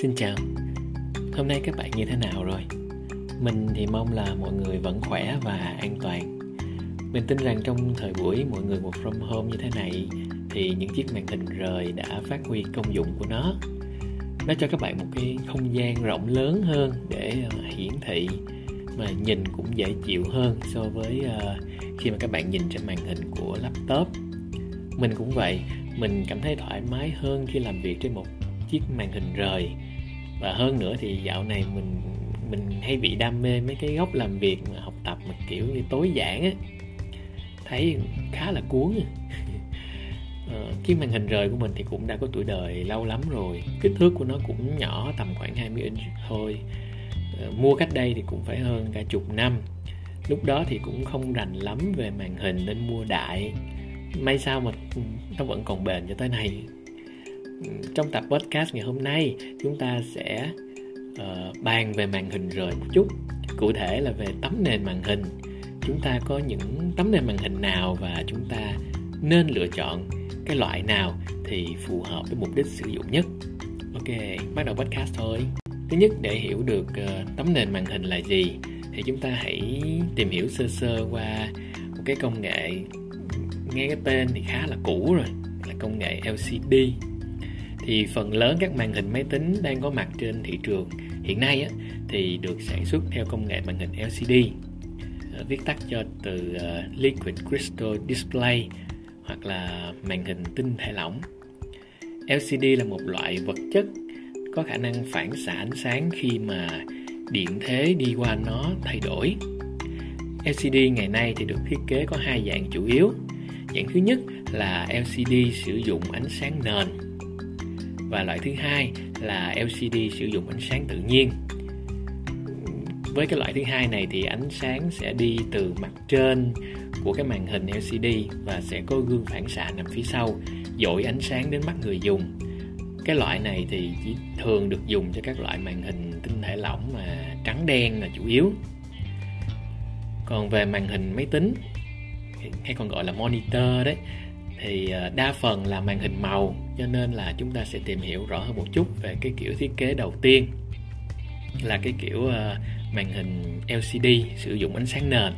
Xin chào. Hôm nay các bạn như thế nào rồi? Mình thì mong là mọi người vẫn khỏe và an toàn. Mình tin rằng trong thời buổi mọi người một from home như thế này Thì những chiếc màn hình rời đã phát huy công dụng của nó. Nó cho các bạn một cái không gian rộng lớn hơn để ờ, hiển thị Mà nhìn cũng dễ chịu hơn so với ờ, khi mà các bạn nhìn trên màn hình của laptop. Mình cũng vậy, mình cảm thấy thoải mái hơn khi làm việc trên một chiếc màn hình rời và hơn nữa thì dạo này mình mình hay bị đam mê mấy cái góc làm việc mà học tập mà kiểu như tối giản á. Thấy khá là cuốn ờ, cái màn hình rời của mình thì cũng đã có tuổi đời lâu lắm rồi. Kích thước của nó cũng nhỏ tầm khoảng 20 inch thôi. Ờ, mua cách đây thì cũng phải hơn cả chục năm. Lúc đó thì cũng không rành lắm về màn hình nên mua đại. May sao mà nó vẫn còn bền cho tới nay trong tập podcast ngày hôm nay chúng ta sẽ uh, bàn về màn hình rời một chút. Cụ thể là về tấm nền màn hình. Chúng ta có những tấm nền màn hình nào và chúng ta nên lựa chọn cái loại nào thì phù hợp với mục đích sử dụng nhất? Ok bắt đầu podcast thôi. Thứ nhất để hiểu được uh, tấm nền màn hình là gì thì chúng ta hãy tìm hiểu sơ sơ qua một cái công nghệ. Nghe cái tên thì khá là cũ rồi là công nghệ LCD thì phần lớn các màn hình máy tính đang có mặt trên thị trường hiện nay á, thì được sản xuất theo công nghệ màn hình LCD ờ, viết tắt cho từ ờ, Liquid Crystal Display hoặc là màn hình tinh thể lỏng. LCD là một loại vật chất có khả năng phản xạ ánh sáng khi mà điện thế đi qua nó thay đổi. LCD ngày nay thì được thiết kế có hai dạng chủ yếu. Dạng thứ nhất là LCD sử dụng ánh sáng nền và loại thứ hai là LCD sử dụng ánh sáng tự nhiên. Với cái loại thứ hai này thì ánh sáng sẽ đi từ mặt trên của cái màn hình LCD và sẽ có gương phản xạ nằm phía sau, dội ánh sáng đến mắt người dùng. Cái loại này thì chỉ thường được dùng cho các loại màn hình tinh thể lỏng mà trắng đen là chủ yếu. Còn về màn hình máy tính, hay còn gọi là monitor đấy thì ờ, đa phần là màn hình màu, cho nên là chúng ta sẽ tìm hiểu rõ hơn một chút về cái kiểu thiết kế đầu tiên là cái kiểu ờ, màn hình LCD sử dụng ánh sáng nền.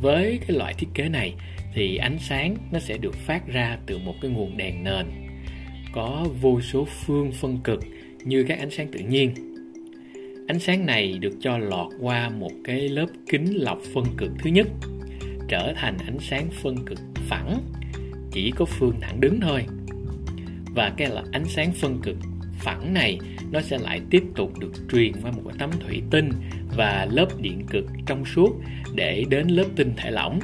Với cái loại thiết kế này thì ánh sáng nó sẽ được phát ra từ một cái nguồn đèn nền, có vô số phương phân cực như các ánh sáng tự nhiên. Ánh sáng này được cho lọt qua một cái lớp kính lọc phân cực thứ nhất, trở thành ánh sáng phân cực phẳng chỉ có phương thẳng đứng thôi. Và cái là ánh sáng phân cực phẳng này, nó sẽ lại tiếp tục được truyền qua một cái tấm thủy tinh và lớp điện cực trong suốt để đến lớp tinh thể lỏng.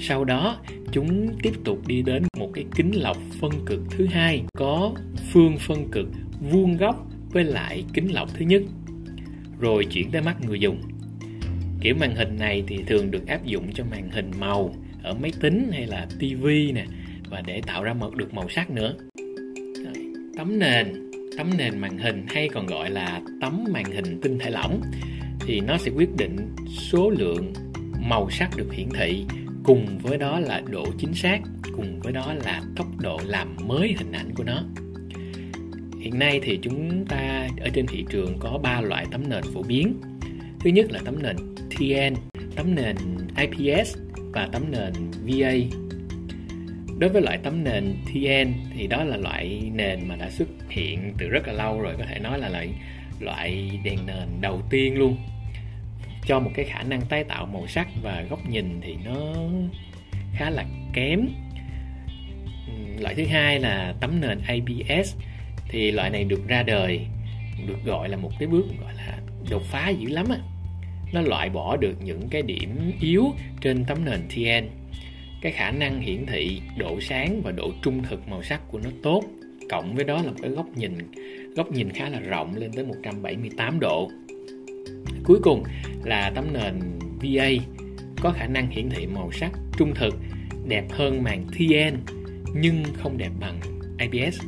Sau đó, chúng tiếp tục đi đến một cái kính lọc phân cực thứ hai, có phương phân cực vuông góc với lại kính lọc thứ nhất. Rồi chuyển tới mắt người dùng. Kiểu màn hình này thì thường được áp dụng cho màn hình màu ở máy tính hay là tivi nè, và để tạo ra một được màu sắc nữa. Tấm nền tấm nền màn hình hay còn gọi là tấm màn hình tinh thể lỏng thì nó sẽ quyết định số lượng màu sắc được hiển thị cùng với đó là độ chính xác, cùng với đó là tốc độ làm mới hình ảnh của nó. Hiện nay thì chúng ta ở trên thị trường có ba loại tấm nền phổ biến. Thứ nhất là tấm nền TN tấm nền IPS và tấm nền VA đối với loại tấm nền TN thì đó là loại nền mà đã xuất hiện từ rất là lâu rồi, có thể nói là loại loại đèn nền đầu tiên luôn. Cho một cái khả năng tái tạo màu sắc và góc nhìn thì nó khá là kém. Loại thứ hai là tấm nền ABS thì loại này được ra đời, được gọi là một cái bước gọi là đột phá dữ lắm á nó loại bỏ được những cái điểm yếu trên tấm nền TN cái khả năng hiển thị, độ sáng và độ trung thực màu sắc của nó tốt, cộng với đó là một cái góc nhìn góc nhìn khá là rộng lên tới 178 độ. Cuối cùng là tấm nền VA có khả năng hiển thị màu sắc trung thực, đẹp hơn màn TN nhưng không đẹp bằng IPS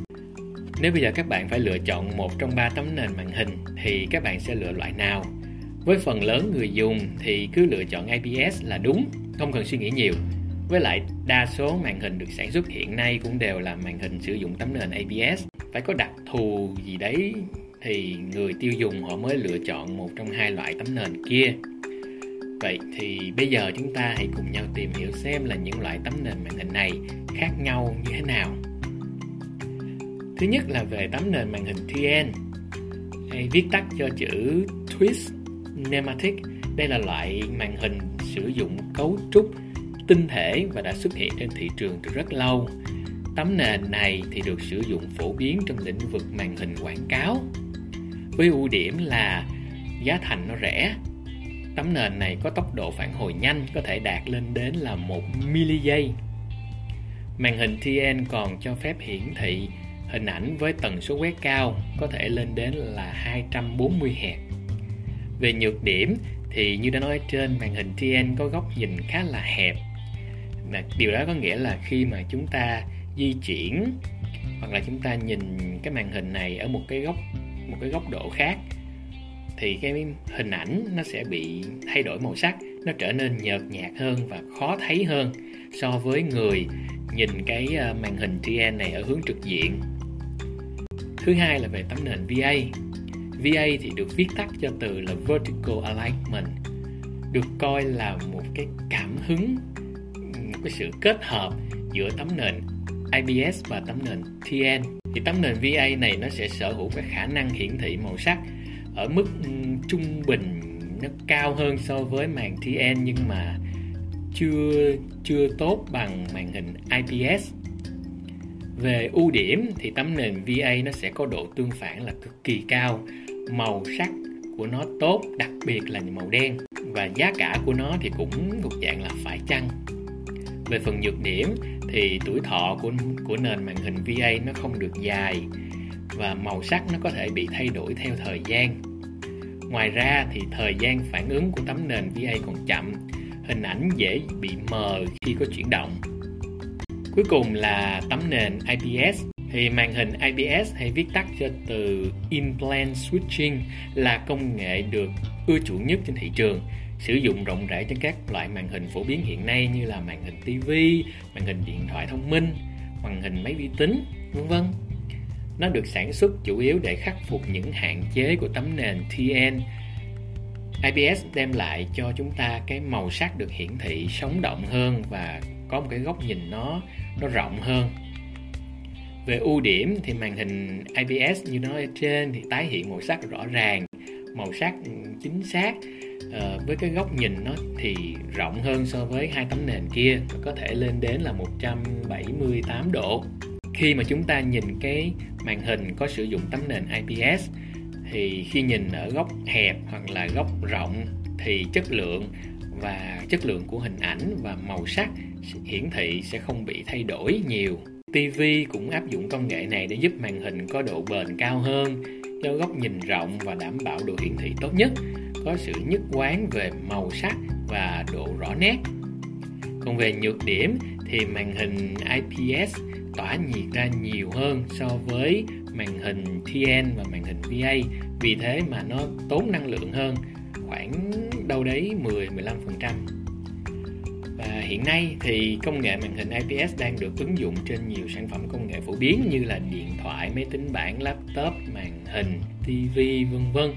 nếu bây giờ các bạn phải lựa chọn một trong ba tấm nền màn hình, thì các bạn sẽ lựa loại nào? Với phần lớn người dùng thì cứ lựa chọn IPS là đúng, không cần suy nghĩ nhiều. Với lại, đa số màn hình được sản xuất hiện nay cũng đều là màn hình sử dụng tấm nền ips phải có đặc thù gì đấy thì người tiêu dùng họ mới lựa chọn một trong hai loại tấm nền kia. Vậy thì bây giờ chúng ta hãy cùng nhau tìm hiểu xem là những loại tấm nền màn hình này khác nhau như thế nào. Thứ nhất là về tấm nền màn hình TN hay viết tắt cho chữ Twist. Nematic đây là loại màn hình sử dụng cấu trúc tinh thể và đã xuất hiện trên thị trường từ rất lâu. Tấm nền này thì được sử dụng phổ biến trong lĩnh vực màn hình quảng cáo, với ưu điểm là giá thành nó rẻ. Tấm nền này có tốc độ phản hồi nhanh, có thể đạt lên đến là 1 mili giây màn hình TN còn cho phép hiển thị hình ảnh với tần số quét cao, có thể lên đến là 240 Hz. Về nhược điểm thì như đã nói trên, màn hình TN có góc nhìn khá là hẹp. Điều đó có nghĩa là khi mà chúng ta di chuyển hoặc là chúng ta nhìn cái màn hình này ở một cái góc, một cái góc độ khác thì cái hình ảnh nó sẽ bị thay đổi màu sắc, nó trở nên nhợt nhạt hơn và khó thấy hơn so với người nhìn cái ờ, màn hình TN này ở hướng trực diện thứ hai là về tấm nền VA VA thì được viết tắt cho từ là Vertical Alignment, được coi là một cái cảm hứng, một cái sự kết hợp giữa tấm nền IPS và tấm nền TN thì tấm nền VA này nó sẽ sở hữu cái khả năng hiển thị màu sắc ở mức trung bình, nó cao hơn so với màn TN nhưng mà chưa chưa tốt bằng màn hình IPS về ưu điểm thì tấm nền VA nó sẽ có độ tương phản là cực kỳ cao màu sắc của nó tốt, đặc biệt là màu đen. Và giá cả của nó thì cũng thuộc dạng là phải chăng. Về phần nhược điểm thì tuổi thọ của của nền màn hình VA nó không được dài. Và màu sắc nó có thể bị thay đổi theo thời gian. Ngoài ra thì thời gian phản ứng của tấm nền VA còn chậm. Hình ảnh dễ bị mờ khi có chuyển động. Cuối cùng là tấm nền IPS thì màn hình IPS hay viết tắt cho từ Implant Switching là công nghệ được ưa chuộng nhất trên thị trường sử dụng rộng rãi trên các loại màn hình phổ biến hiện nay như là màn hình TV, màn hình điện thoại thông minh, màn hình máy vi tính, vân vân. Nó được sản xuất chủ yếu để khắc phục những hạn chế của tấm nền TN. IPS đem lại cho chúng ta cái màu sắc được hiển thị sống động hơn và có một cái góc nhìn nó nó rộng hơn về ưu điểm thì màn hình IPS như nói ở trên thì tái hiện màu sắc rõ ràng màu sắc chính xác à, với cái góc nhìn nó thì rộng hơn so với hai tấm nền kia có thể lên đến là 178 độ khi mà chúng ta nhìn cái màn hình có sử dụng tấm nền IPS thì khi nhìn ở góc hẹp hoặc là góc rộng thì chất lượng và chất lượng của hình ảnh và màu sắc hiển thị sẽ không bị thay đổi nhiều. TV cũng áp dụng công nghệ này để giúp màn hình có độ bền cao hơn, cho góc nhìn rộng và đảm bảo độ hiển thị tốt nhất, có sự nhất quán về màu sắc và độ rõ nét. Còn về nhược điểm thì màn hình IPS tỏa nhiệt ra nhiều hơn so với màn hình TN và màn hình VA vì thế mà nó tốn năng lượng hơn khoảng đâu đấy 10-15% và hiện nay thì công nghệ màn hình IPS đang được ứng dụng trên nhiều sản phẩm công nghệ phổ biến như là điện thoại, máy tính bảng, laptop, màn hình, TV vân vân.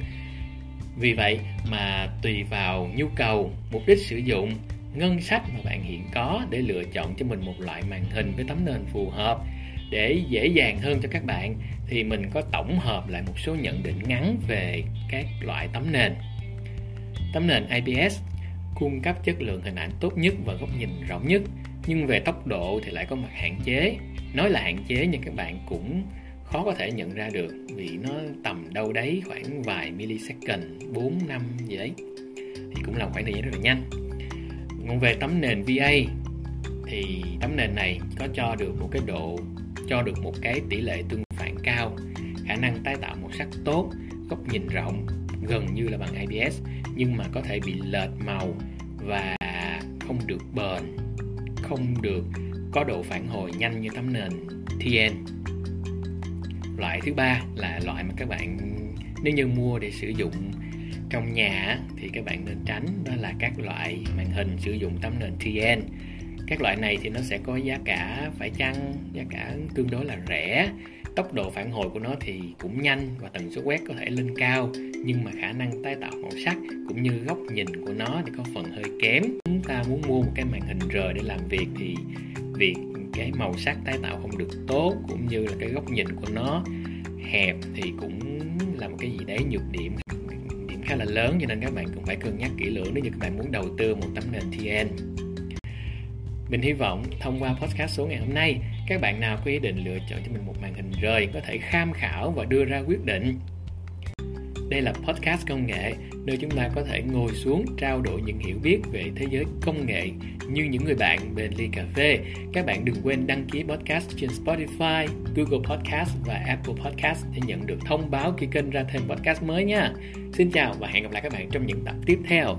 Vì vậy mà tùy vào nhu cầu, mục đích sử dụng, ngân sách mà bạn hiện có để lựa chọn cho mình một loại màn hình với tấm nền phù hợp để dễ dàng hơn cho các bạn thì mình có tổng hợp lại một số nhận định ngắn về các loại tấm nền. Tấm nền IPS cung cấp chất lượng hình ảnh tốt nhất và góc nhìn rộng nhất. Nhưng về tốc độ thì lại có mặt hạn chế. Nói là hạn chế nhưng các bạn cũng khó có thể nhận ra được vì nó tầm đâu đấy khoảng vài millisecond 4 năm gì đấy. Thì cũng là khoảng thời gian rất là nhanh. Còn về tấm nền VA thì tấm nền này có cho được một cái độ, cho được một cái tỷ lệ tương phản cao. Khả năng tái tạo màu sắc tốt, góc nhìn rộng gần như là bằng IPS nhưng mà có thể bị lệch màu và không được bền, không được có độ phản hồi nhanh như tấm nền TN loại thứ ba là loại mà các bạn, nếu như mua để sử dụng trong nhà thì các bạn nên tránh, đó là các loại màn hình sử dụng tấm nền TN các loại này thì nó sẽ có giá cả phải chăng? Giá cả tương đối là rẻ tốc độ phản hồi của nó thì cũng nhanh và tần số quét có thể lên cao, nhưng mà khả năng tái tạo màu sắc cũng như góc nhìn của nó thì có phần hơi kém. Chúng ta muốn mua một cái màn hình rời để làm việc thì việc cái màu sắc tái tạo không được tốt cũng như là cái góc nhìn của nó hẹp thì cũng là một cái gì đấy nhược điểm điểm khá là lớn. Cho nên các bạn cũng phải cân nhắc kỹ lưỡng nếu như các bạn muốn đầu tư một tấm nền TN mình hy vọng thông qua podcast số ngày hôm nay các bạn nào có ý định lựa chọn cho mình một màn hình rời có thể tham khảo và đưa ra quyết định đây là podcast công nghệ nơi chúng ta có thể ngồi xuống trao đổi những hiểu biết về thế giới công nghệ như những người bạn bên ly cà phê. Các bạn đừng quên đăng ký podcast trên Spotify, Google Podcast và Apple Podcast để nhận được thông báo khi kênh ra thêm podcast mới nha. Xin chào và hẹn gặp lại các bạn trong những tập tiếp theo.